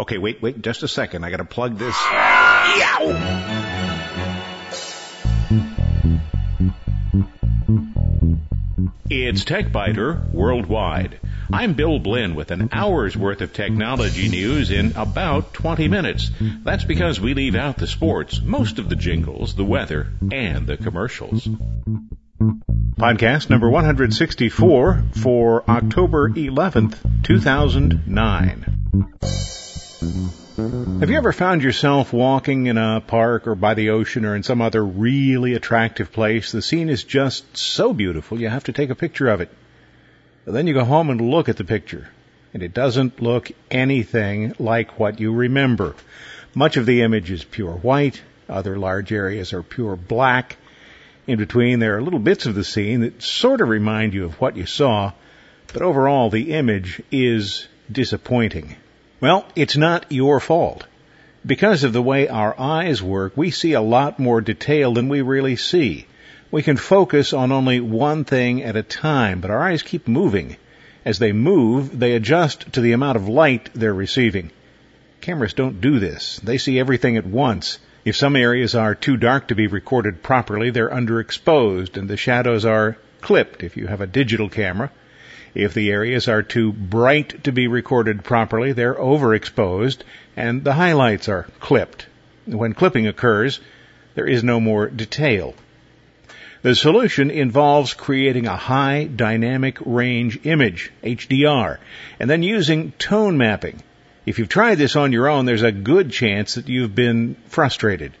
Okay, wait, wait, just a second. I gotta plug this. It's TechByter Worldwide. I'm Bill Blinn with an hour's worth of technology news in about 20 minutes. That's because we leave out the sports, most of the jingles, the weather, and the commercials. Podcast number 164 for October 11th, 2009. Have you ever found yourself walking in a park or by the ocean or in some other really attractive place? The scene is just so beautiful you have to take a picture of it. But then you go home and look at the picture, and it doesn't look anything like what you remember. Much of the image is pure white, other large areas are pure black. In between, there are little bits of the scene that sort of remind you of what you saw, but overall, the image is disappointing. Well, it's not your fault. Because of the way our eyes work, we see a lot more detail than we really see. We can focus on only one thing at a time, but our eyes keep moving. As they move, they adjust to the amount of light they're receiving. Cameras don't do this. They see everything at once. If some areas are too dark to be recorded properly, they're underexposed and the shadows are clipped if you have a digital camera. If the areas are too bright to be recorded properly, they're overexposed and the highlights are clipped. When clipping occurs, there is no more detail. The solution involves creating a high dynamic range image, HDR, and then using tone mapping. If you've tried this on your own, there's a good chance that you've been frustrated.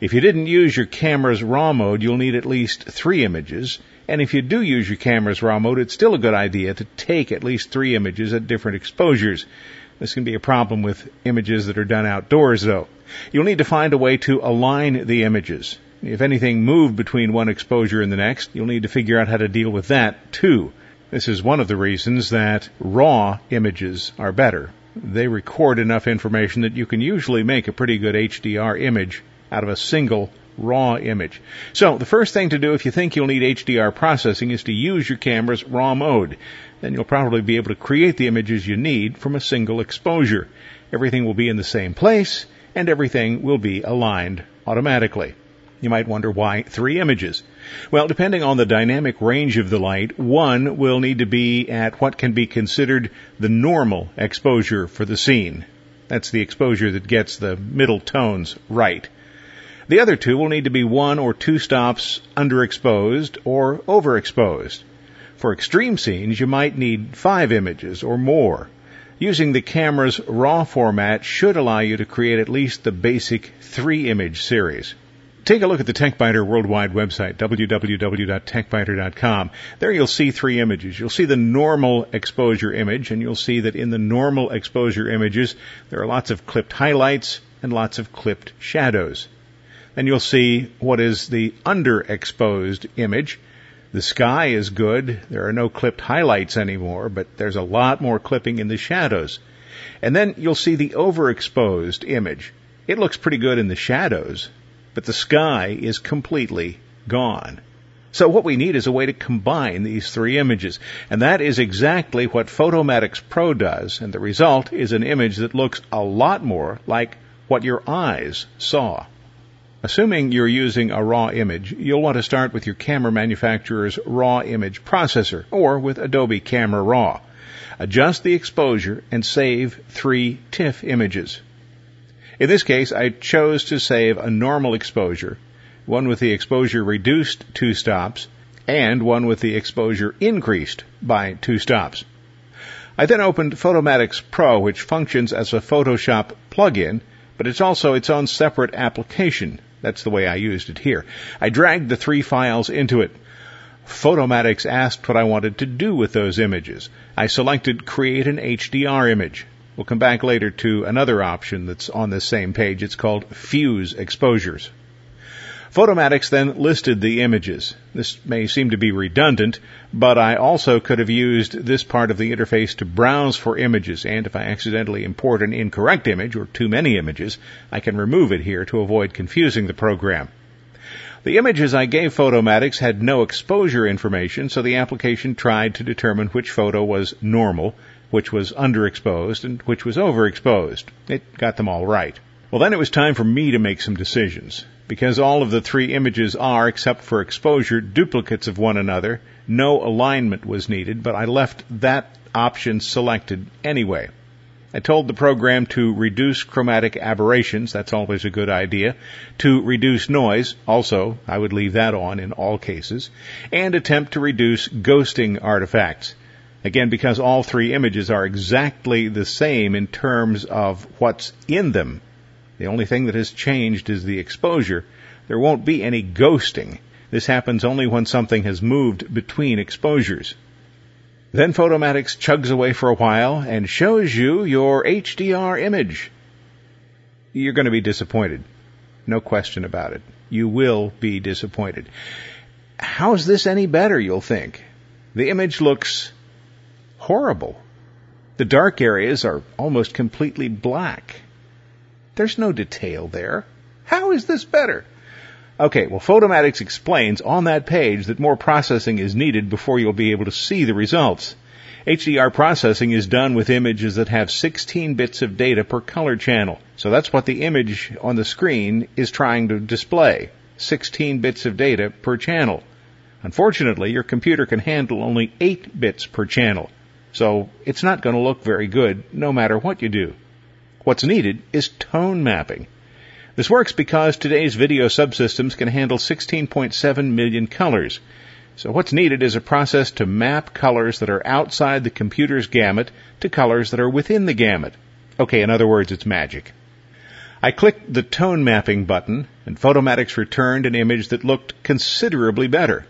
If you didn't use your camera's RAW mode, you'll need at least three images, and if you do use your camera's RAW mode, it's still a good idea to take at least three images at different exposures. This can be a problem with images that are done outdoors though. You'll need to find a way to align the images. If anything moved between one exposure and the next, you'll need to figure out how to deal with that too. This is one of the reasons that raw images are better. They record enough information that you can usually make a pretty good HDR image out of a single raw image. So the first thing to do if you think you'll need HDR processing is to use your camera's raw mode. Then you'll probably be able to create the images you need from a single exposure. Everything will be in the same place and everything will be aligned automatically. You might wonder why three images. Well, depending on the dynamic range of the light, one will need to be at what can be considered the normal exposure for the scene. That's the exposure that gets the middle tones right. The other two will need to be one or two stops underexposed or overexposed. For extreme scenes, you might need five images or more. Using the camera's RAW format should allow you to create at least the basic three image series. Take a look at the TechByter worldwide website, www.techbyter.com. There you'll see three images. You'll see the normal exposure image, and you'll see that in the normal exposure images, there are lots of clipped highlights and lots of clipped shadows and you'll see what is the underexposed image. The sky is good. There are no clipped highlights anymore, but there's a lot more clipping in the shadows. And then you'll see the overexposed image. It looks pretty good in the shadows, but the sky is completely gone. So what we need is a way to combine these three images. And that is exactly what Photomatix Pro does. And the result is an image that looks a lot more like what your eyes saw. Assuming you're using a raw image, you'll want to start with your camera manufacturer's raw image processor or with Adobe Camera Raw. Adjust the exposure and save three TIFF images. In this case, I chose to save a normal exposure, one with the exposure reduced two stops, and one with the exposure increased by two stops. I then opened Photomatix Pro, which functions as a Photoshop plugin, but it's also its own separate application that's the way I used it here. I dragged the three files into it. Photomatix asked what I wanted to do with those images. I selected Create an HDR image. We'll come back later to another option that's on this same page. It's called Fuse Exposures. Photomatix then listed the images. This may seem to be redundant, but I also could have used this part of the interface to browse for images, and if I accidentally import an incorrect image or too many images, I can remove it here to avoid confusing the program. The images I gave Photomatix had no exposure information, so the application tried to determine which photo was normal which was underexposed and which was overexposed. It got them all right. Well, then it was time for me to make some decisions. Because all of the three images are, except for exposure, duplicates of one another, no alignment was needed, but I left that option selected anyway. I told the program to reduce chromatic aberrations, that's always a good idea, to reduce noise, also, I would leave that on in all cases, and attempt to reduce ghosting artifacts. Again, because all three images are exactly the same in terms of what's in them. The only thing that has changed is the exposure. There won't be any ghosting. This happens only when something has moved between exposures. Then Photomatix chugs away for a while and shows you your HDR image. You're going to be disappointed. No question about it. You will be disappointed. How's this any better, you'll think? The image looks horrible. The dark areas are almost completely black. There's no detail there. How is this better? Okay, well, Photomatix explains on that page that more processing is needed before you'll be able to see the results. HDR processing is done with images that have 16 bits of data per color channel. So that's what the image on the screen is trying to display. 16 bits of data per channel. Unfortunately, your computer can handle only 8 bits per channel. So it's not going to look very good no matter what you do. What's needed is tone mapping. This works because today's video subsystems can handle 16.7 million colors. So what's needed is a process to map colors that are outside the computer's gamut to colors that are within the gamut. Okay, in other words, it's magic. I clicked the tone mapping button and Photomatix returned an image that looked considerably better.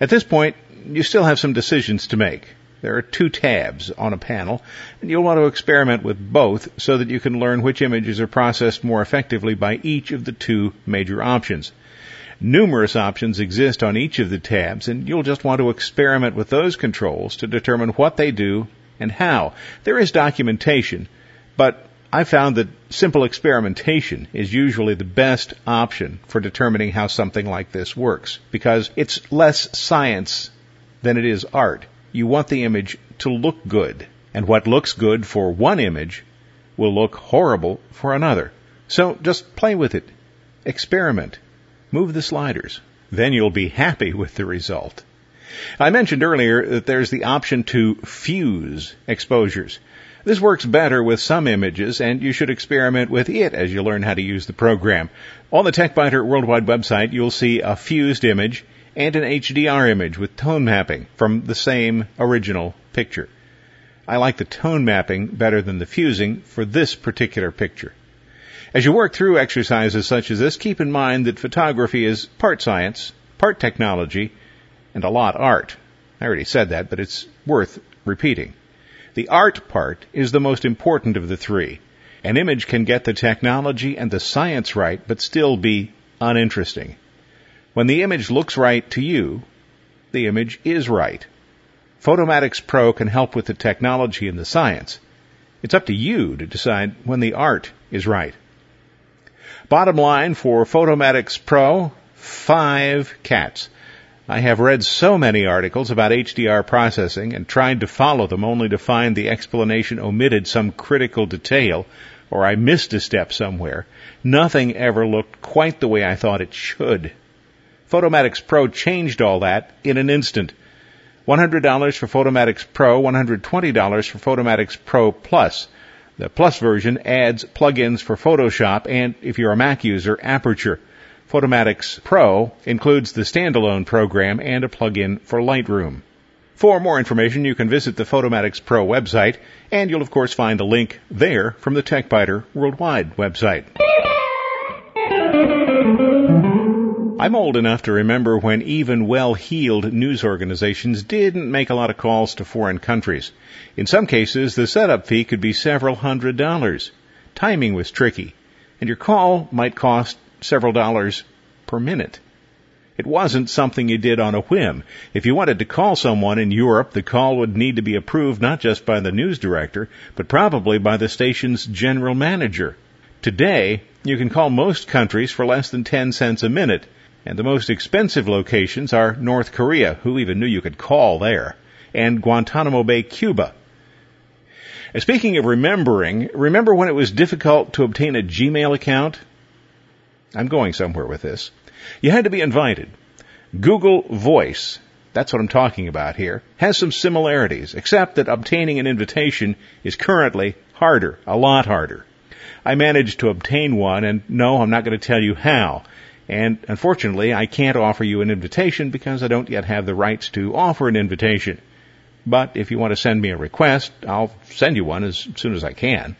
At this point, you still have some decisions to make. There are two tabs on a panel, and you'll want to experiment with both so that you can learn which images are processed more effectively by each of the two major options. Numerous options exist on each of the tabs, and you'll just want to experiment with those controls to determine what they do and how. There is documentation, but I found that simple experimentation is usually the best option for determining how something like this works, because it's less science than it is art you want the image to look good. And what looks good for one image will look horrible for another. So just play with it. Experiment. Move the sliders. Then you'll be happy with the result. I mentioned earlier that there's the option to fuse exposures. This works better with some images, and you should experiment with it as you learn how to use the program. On the TechByter Worldwide website, you'll see a fused image and an HDR image with tone mapping from the same original picture. I like the tone mapping better than the fusing for this particular picture. As you work through exercises such as this, keep in mind that photography is part science, part technology, and a lot art. I already said that, but it's worth repeating. The art part is the most important of the three. An image can get the technology and the science right, but still be uninteresting. When the image looks right to you, the image is right. Photomatix Pro can help with the technology and the science. It's up to you to decide when the art is right. Bottom line for Photomatix Pro, five cats. I have read so many articles about HDR processing and tried to follow them only to find the explanation omitted some critical detail or I missed a step somewhere. Nothing ever looked quite the way I thought it should. Photomatix Pro changed all that in an instant. $100 for Photomatix Pro, $120 for Photomatix Pro Plus. The Plus version adds plugins for Photoshop and, if you're a Mac user, Aperture. Photomatix Pro includes the standalone program and a plugin for Lightroom. For more information, you can visit the Photomatix Pro website, and you'll of course find a link there from the TechByter Worldwide website. I'm old enough to remember when even well-heeled news organizations didn't make a lot of calls to foreign countries. In some cases, the setup fee could be several hundred dollars. Timing was tricky, and your call might cost several dollars per minute. It wasn't something you did on a whim. If you wanted to call someone in Europe, the call would need to be approved not just by the news director, but probably by the station's general manager. Today, you can call most countries for less than 10 cents a minute, and the most expensive locations are North Korea, who even knew you could call there, and Guantanamo Bay, Cuba. Speaking of remembering, remember when it was difficult to obtain a Gmail account? I'm going somewhere with this. You had to be invited. Google Voice, that's what I'm talking about here, has some similarities, except that obtaining an invitation is currently harder, a lot harder. I managed to obtain one, and no, I'm not going to tell you how. And unfortunately, I can't offer you an invitation because I don't yet have the rights to offer an invitation. But if you want to send me a request, I'll send you one as soon as I can.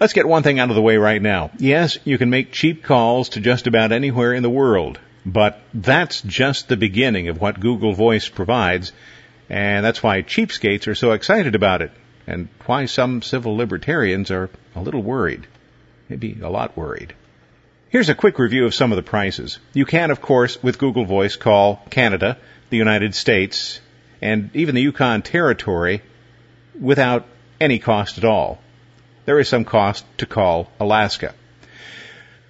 Let's get one thing out of the way right now. Yes, you can make cheap calls to just about anywhere in the world, but that's just the beginning of what Google Voice provides, and that's why cheapskates are so excited about it, and why some civil libertarians are a little worried. Maybe a lot worried. Here's a quick review of some of the prices. You can, of course, with Google Voice call Canada, the United States, and even the Yukon Territory without any cost at all. There is some cost to call Alaska.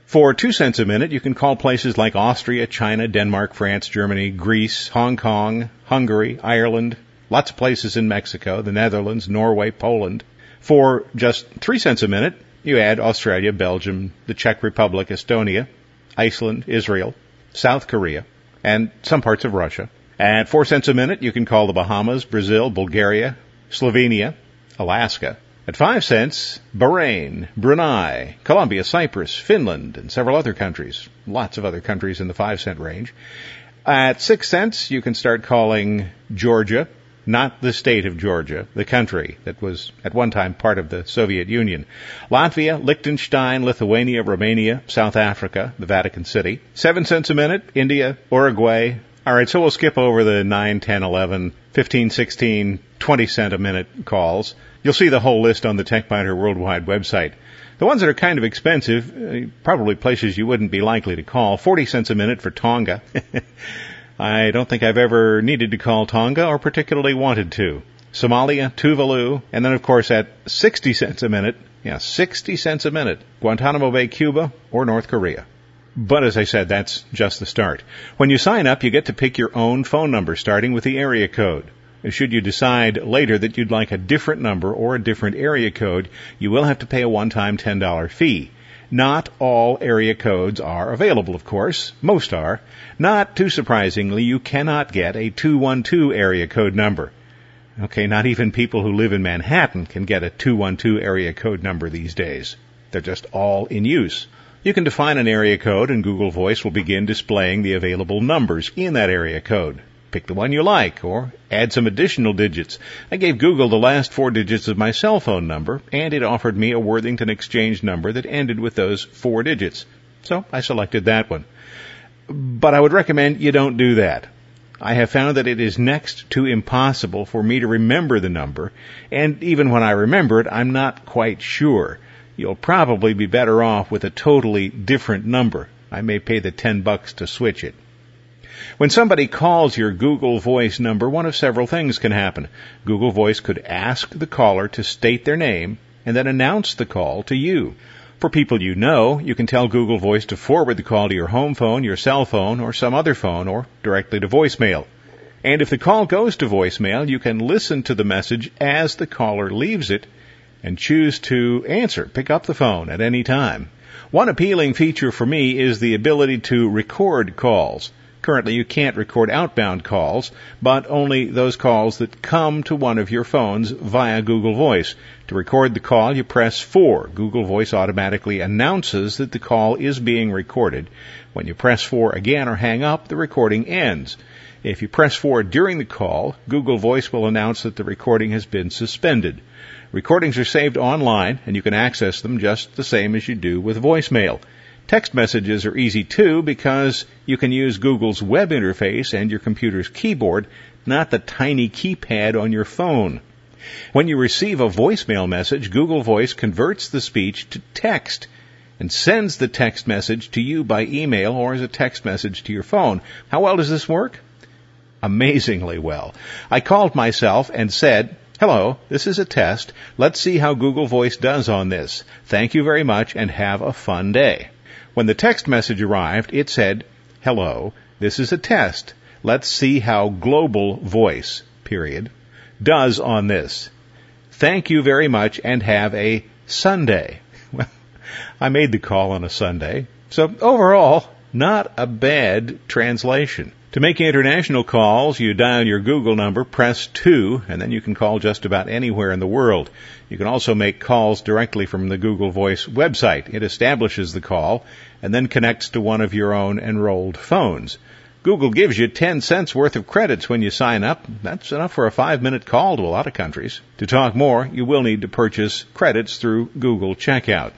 For two cents a minute, you can call places like Austria, China, Denmark, France, Germany, Greece, Hong Kong, Hungary, Ireland, lots of places in Mexico, the Netherlands, Norway, Poland. For just three cents a minute, you add Australia, Belgium, the Czech Republic, Estonia, Iceland, Israel, South Korea, and some parts of Russia. At four cents a minute, you can call the Bahamas, Brazil, Bulgaria, Slovenia, Alaska. At five cents, Bahrain, Brunei, Colombia, Cyprus, Finland, and several other countries. Lots of other countries in the five cent range. At six cents, you can start calling Georgia, not the state of Georgia, the country that was at one time part of the Soviet Union. Latvia, Liechtenstein, Lithuania, Romania, South Africa, the Vatican City. Seven cents a minute, India, Uruguay. Alright, so we'll skip over the 9, 10, 11, 15, 16, 20 cent a minute calls. You'll see the whole list on the TechByter Worldwide website. The ones that are kind of expensive, uh, probably places you wouldn't be likely to call. 40 cents a minute for Tonga. I don't think I've ever needed to call Tonga or particularly wanted to. Somalia, Tuvalu, and then of course at 60 cents a minute, yeah, 60 cents a minute, Guantanamo Bay, Cuba, or North Korea. But as I said, that's just the start. When you sign up, you get to pick your own phone number starting with the area code. Should you decide later that you'd like a different number or a different area code, you will have to pay a one-time $10 fee. Not all area codes are available, of course. Most are. Not too surprisingly, you cannot get a 212 area code number. Okay, not even people who live in Manhattan can get a 212 area code number these days. They're just all in use. You can define an area code and Google Voice will begin displaying the available numbers in that area code. Pick the one you like, or add some additional digits. I gave Google the last four digits of my cell phone number, and it offered me a Worthington Exchange number that ended with those four digits. So I selected that one. But I would recommend you don't do that. I have found that it is next to impossible for me to remember the number, and even when I remember it, I'm not quite sure. You'll probably be better off with a totally different number. I may pay the 10 bucks to switch it. When somebody calls your Google Voice number, one of several things can happen. Google Voice could ask the caller to state their name and then announce the call to you. For people you know, you can tell Google Voice to forward the call to your home phone, your cell phone, or some other phone, or directly to voicemail. And if the call goes to voicemail, you can listen to the message as the caller leaves it and choose to answer, pick up the phone at any time. One appealing feature for me is the ability to record calls. Currently, you can't record outbound calls, but only those calls that come to one of your phones via Google Voice. To record the call, you press 4. Google Voice automatically announces that the call is being recorded. When you press 4 again or hang up, the recording ends. If you press 4 during the call, Google Voice will announce that the recording has been suspended. Recordings are saved online and you can access them just the same as you do with voicemail. Text messages are easy too because you can use Google's web interface and your computer's keyboard, not the tiny keypad on your phone. When you receive a voicemail message, Google Voice converts the speech to text and sends the text message to you by email or as a text message to your phone. How well does this work? Amazingly well. I called myself and said, Hello, this is a test. Let's see how Google Voice does on this. Thank you very much and have a fun day. When the text message arrived, it said, Hello, this is a test. Let's see how global voice, period, does on this. Thank you very much and have a Sunday. Well, I made the call on a Sunday. So overall, not a bad translation. To make international calls, you dial your Google number, press 2, and then you can call just about anywhere in the world. You can also make calls directly from the Google Voice website. It establishes the call and then connects to one of your own enrolled phones. Google gives you 10 cents worth of credits when you sign up. That's enough for a five minute call to a lot of countries. To talk more, you will need to purchase credits through Google Checkout.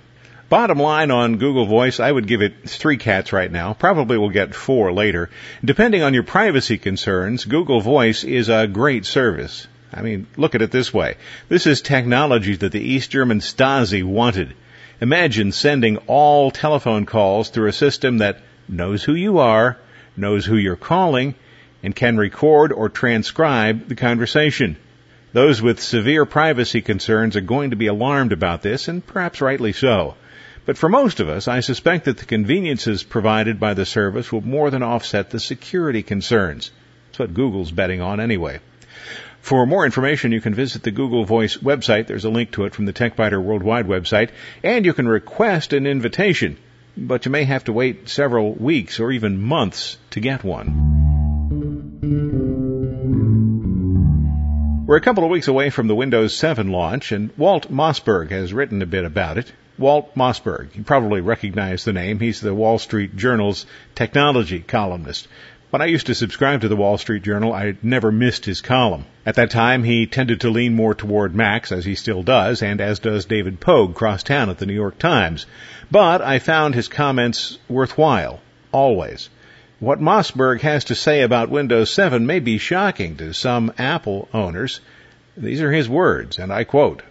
Bottom line on Google Voice, I would give it three cats right now. Probably will get four later. Depending on your privacy concerns, Google Voice is a great service. I mean, look at it this way. This is technology that the East German Stasi wanted. Imagine sending all telephone calls through a system that knows who you are, knows who you're calling, and can record or transcribe the conversation. Those with severe privacy concerns are going to be alarmed about this, and perhaps rightly so. But for most of us, I suspect that the conveniences provided by the service will more than offset the security concerns. That's what Google's betting on anyway. For more information, you can visit the Google Voice website. There's a link to it from the TechByter Worldwide website, and you can request an invitation, but you may have to wait several weeks or even months to get one. We're a couple of weeks away from the Windows 7 launch, and Walt Mossberg has written a bit about it. Walt Mossberg. You probably recognize the name. He's the Wall Street Journal's technology columnist. When I used to subscribe to the Wall Street Journal, I never missed his column. At that time, he tended to lean more toward Macs, as he still does, and as does David Pogue cross town at the New York Times. But I found his comments worthwhile, always. What Mossberg has to say about Windows 7 may be shocking to some Apple owners. These are his words, and I quote,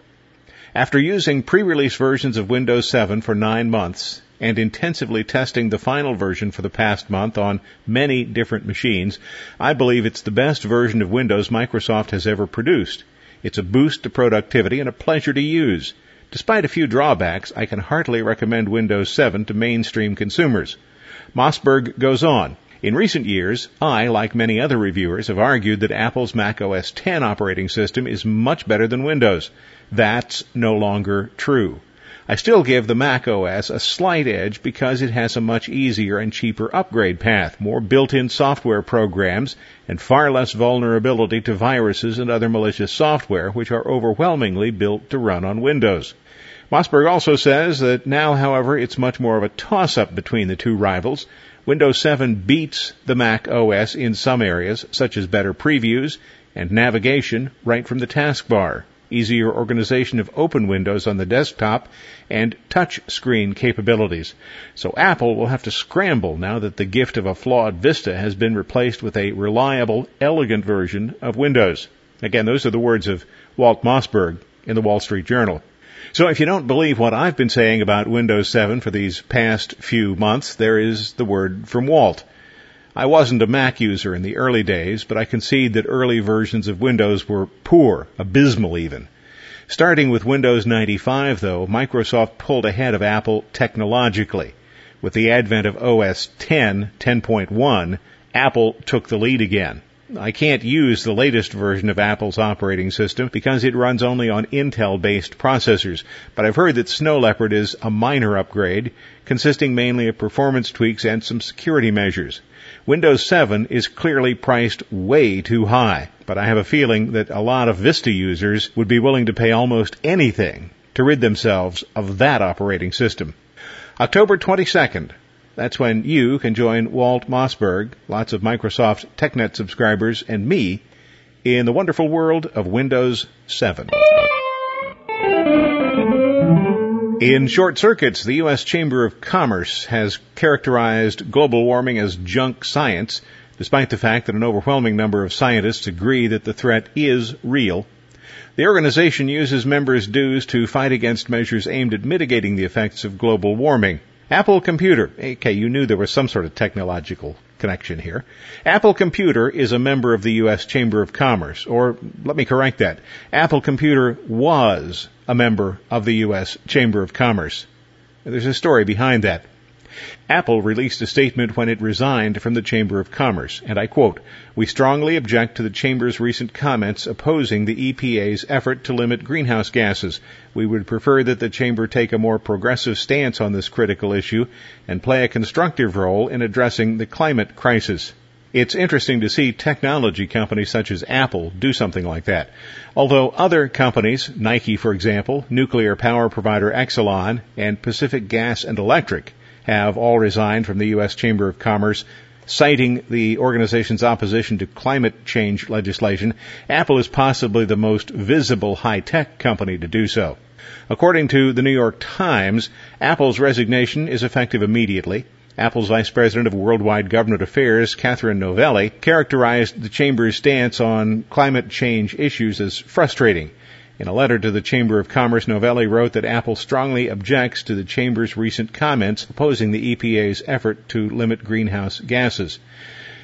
after using pre-release versions of Windows 7 for nine months and intensively testing the final version for the past month on many different machines, I believe it's the best version of Windows Microsoft has ever produced. It's a boost to productivity and a pleasure to use. Despite a few drawbacks, I can heartily recommend Windows 7 to mainstream consumers. Mossberg goes on. In recent years, I, like many other reviewers, have argued that Apple's Mac OS X operating system is much better than Windows. That's no longer true. I still give the Mac OS a slight edge because it has a much easier and cheaper upgrade path, more built-in software programs, and far less vulnerability to viruses and other malicious software which are overwhelmingly built to run on Windows. Mossberg also says that now, however, it's much more of a toss-up between the two rivals. Windows 7 beats the Mac OS in some areas, such as better previews and navigation right from the taskbar easier organization of open windows on the desktop, and touch screen capabilities. So Apple will have to scramble now that the gift of a flawed Vista has been replaced with a reliable, elegant version of Windows. Again, those are the words of Walt Mossberg in the Wall Street Journal. So if you don't believe what I've been saying about Windows 7 for these past few months, there is the word from Walt. I wasn't a Mac user in the early days, but I concede that early versions of Windows were poor, abysmal even. Starting with Windows 95, though, Microsoft pulled ahead of Apple technologically. With the advent of OS 10, 10.1, Apple took the lead again. I can't use the latest version of Apple's operating system because it runs only on Intel based processors, but I've heard that Snow Leopard is a minor upgrade, consisting mainly of performance tweaks and some security measures. Windows 7 is clearly priced way too high, but I have a feeling that a lot of Vista users would be willing to pay almost anything to rid themselves of that operating system. October 22nd, that's when you can join Walt Mossberg, lots of Microsoft TechNet subscribers, and me in the wonderful world of Windows 7. In short circuits, the U.S. Chamber of Commerce has characterized global warming as junk science, despite the fact that an overwhelming number of scientists agree that the threat is real. The organization uses members' dues to fight against measures aimed at mitigating the effects of global warming. Apple Computer. Okay, you knew there was some sort of technological connection here. Apple Computer is a member of the U.S. Chamber of Commerce, or let me correct that. Apple Computer was a member of the U.S. Chamber of Commerce. There's a story behind that. Apple released a statement when it resigned from the Chamber of Commerce, and I quote, We strongly object to the Chamber's recent comments opposing the EPA's effort to limit greenhouse gases. We would prefer that the Chamber take a more progressive stance on this critical issue and play a constructive role in addressing the climate crisis. It's interesting to see technology companies such as Apple do something like that. Although other companies, Nike for example, nuclear power provider Exelon, and Pacific Gas and Electric, have all resigned from the U.S. Chamber of Commerce, citing the organization's opposition to climate change legislation, Apple is possibly the most visible high-tech company to do so. According to the New York Times, Apple's resignation is effective immediately. Apple's Vice President of Worldwide Government Affairs, Catherine Novelli, characterized the Chamber's stance on climate change issues as frustrating. In a letter to the Chamber of Commerce, Novelli wrote that Apple strongly objects to the Chamber's recent comments opposing the EPA's effort to limit greenhouse gases.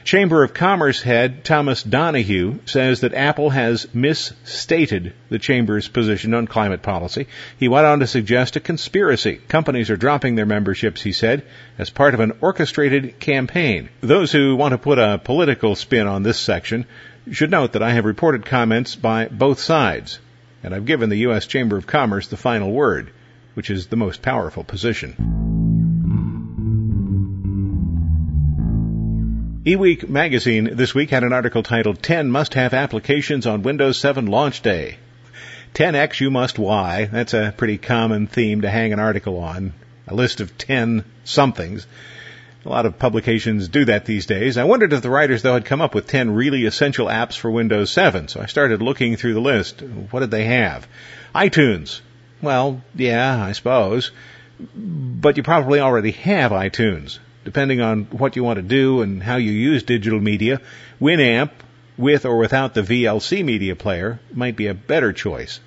Chamber of Commerce head Thomas Donohue says that Apple has misstated the Chamber's position on climate policy. He went on to suggest a conspiracy. Companies are dropping their memberships, he said, as part of an orchestrated campaign. Those who want to put a political spin on this section should note that I have reported comments by both sides, and I've given the U.S. Chamber of Commerce the final word, which is the most powerful position. eWeek magazine this week had an article titled 10 Must Have Applications on Windows 7 Launch Day. 10x you must Y. That's a pretty common theme to hang an article on. A list of 10 somethings. A lot of publications do that these days. I wondered if the writers, though, had come up with 10 really essential apps for Windows 7. So I started looking through the list. What did they have? iTunes. Well, yeah, I suppose. But you probably already have iTunes depending on what you want to do and how you use digital media, Winamp, with or without the VLC media player, might be a better choice.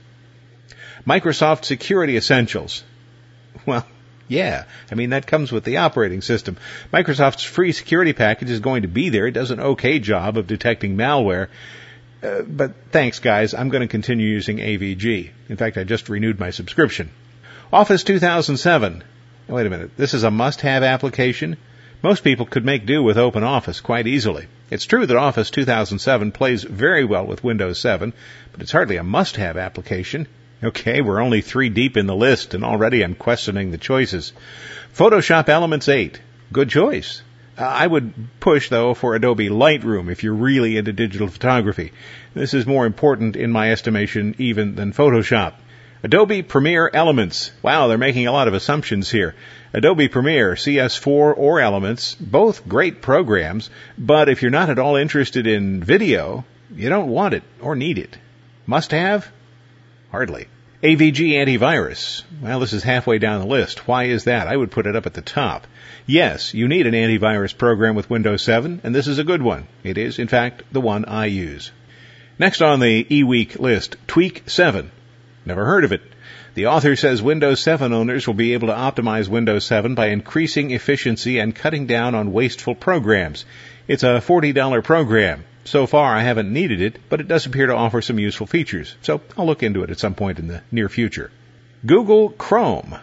Microsoft Security Essentials. Well, yeah, I mean, that comes with the operating system. Microsoft's free security package is going to be there. It does an okay job of detecting malware. Uh, but thanks, guys. I'm going to continue using AVG. In fact, I just renewed my subscription. Office 2007. Wait a minute. This is a must-have application? Most people could make do with OpenOffice quite easily. It's true that Office 2007 plays very well with Windows 7, but it's hardly a must-have application. Okay, we're only three deep in the list, and already I'm questioning the choices. Photoshop Elements 8. Good choice. Uh, I would push, though, for Adobe Lightroom if you're really into digital photography. This is more important, in my estimation, even than Photoshop. Adobe Premiere Elements. Wow, they're making a lot of assumptions here. Adobe Premiere, CS4 or Elements, both great programs, but if you're not at all interested in video, you don't want it or need it. Must have? Hardly. AVG Antivirus. Well, this is halfway down the list. Why is that? I would put it up at the top. Yes, you need an antivirus program with Windows 7, and this is a good one. It is, in fact, the one I use. Next on the eWeek list, Tweak 7. Never heard of it. The author says Windows 7 owners will be able to optimize Windows 7 by increasing efficiency and cutting down on wasteful programs. It's a $40 program. So far, I haven't needed it, but it does appear to offer some useful features, so I'll look into it at some point in the near future. Google Chrome.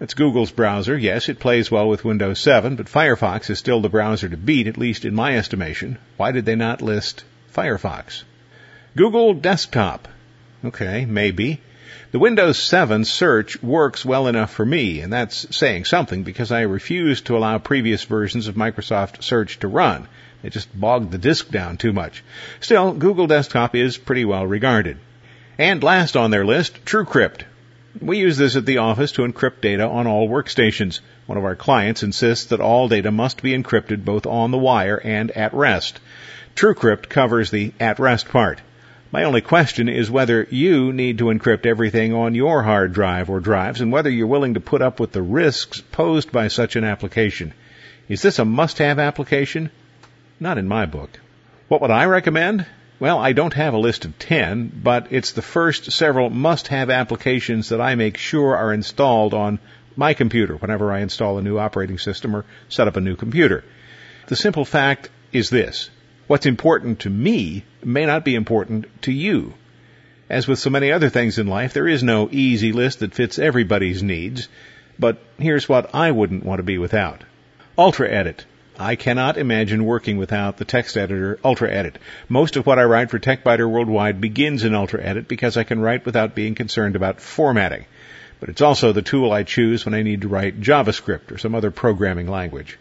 It's Google's browser. Yes, it plays well with Windows 7, but Firefox is still the browser to beat, at least in my estimation. Why did they not list Firefox? Google Desktop. Okay, maybe. The Windows 7 search works well enough for me, and that's saying something because I refuse to allow previous versions of Microsoft Search to run. It just bogged the disk down too much. Still, Google Desktop is pretty well regarded. And last on their list, TrueCrypt. We use this at the office to encrypt data on all workstations. One of our clients insists that all data must be encrypted both on the wire and at rest. TrueCrypt covers the at rest part. My only question is whether you need to encrypt everything on your hard drive or drives and whether you're willing to put up with the risks posed by such an application. Is this a must-have application? Not in my book. What would I recommend? Well, I don't have a list of 10, but it's the first several must-have applications that I make sure are installed on my computer whenever I install a new operating system or set up a new computer. The simple fact is this. What's important to me may not be important to you. As with so many other things in life, there is no easy list that fits everybody's needs, but here's what I wouldn't want to be without. Ultra Edit. I cannot imagine working without the text editor Ultra Edit. Most of what I write for TechByter Worldwide begins in Ultra Edit because I can write without being concerned about formatting. But it's also the tool I choose when I need to write JavaScript or some other programming language.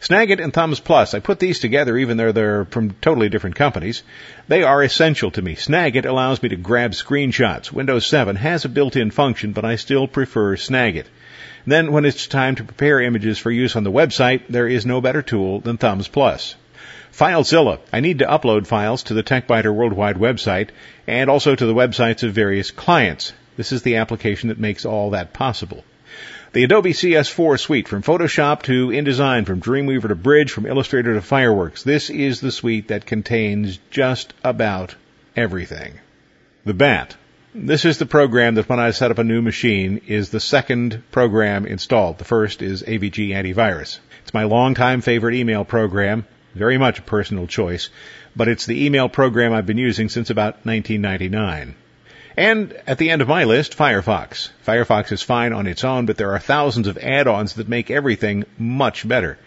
Snagit and Thumbs Plus. I put these together even though they're from totally different companies. They are essential to me. Snagit allows me to grab screenshots. Windows 7 has a built-in function, but I still prefer Snagit. Then when it's time to prepare images for use on the website, there is no better tool than Thumbs Plus. FileZilla. I need to upload files to the TechByter Worldwide website and also to the websites of various clients. This is the application that makes all that possible. The Adobe CS4 suite from Photoshop to InDesign, from Dreamweaver to Bridge, from Illustrator to Fireworks. This is the suite that contains just about everything. The BAT. This is the program that when I set up a new machine is the second program installed. The first is AVG Antivirus. It's my longtime favorite email program, very much a personal choice, but it's the email program I've been using since about 1999. And at the end of my list, Firefox. Firefox is fine on its own, but there are thousands of add-ons that make everything much better.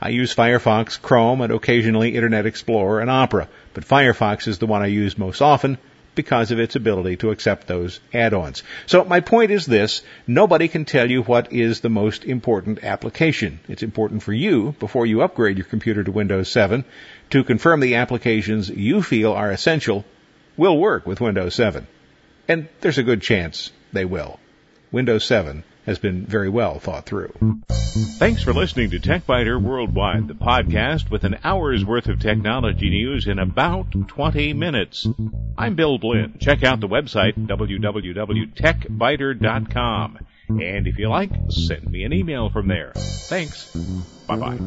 I use Firefox, Chrome, and occasionally Internet Explorer and Opera, but Firefox is the one I use most often because of its ability to accept those add-ons. So my point is this, nobody can tell you what is the most important application. It's important for you, before you upgrade your computer to Windows 7, to confirm the applications you feel are essential will work with Windows 7. And there's a good chance they will. Windows 7 has been very well thought through. Thanks for listening to TechByter Worldwide, the podcast with an hour's worth of technology news in about 20 minutes. I'm Bill Blinn. Check out the website www.techbyter.com. And if you like, send me an email from there. Thanks. Bye bye.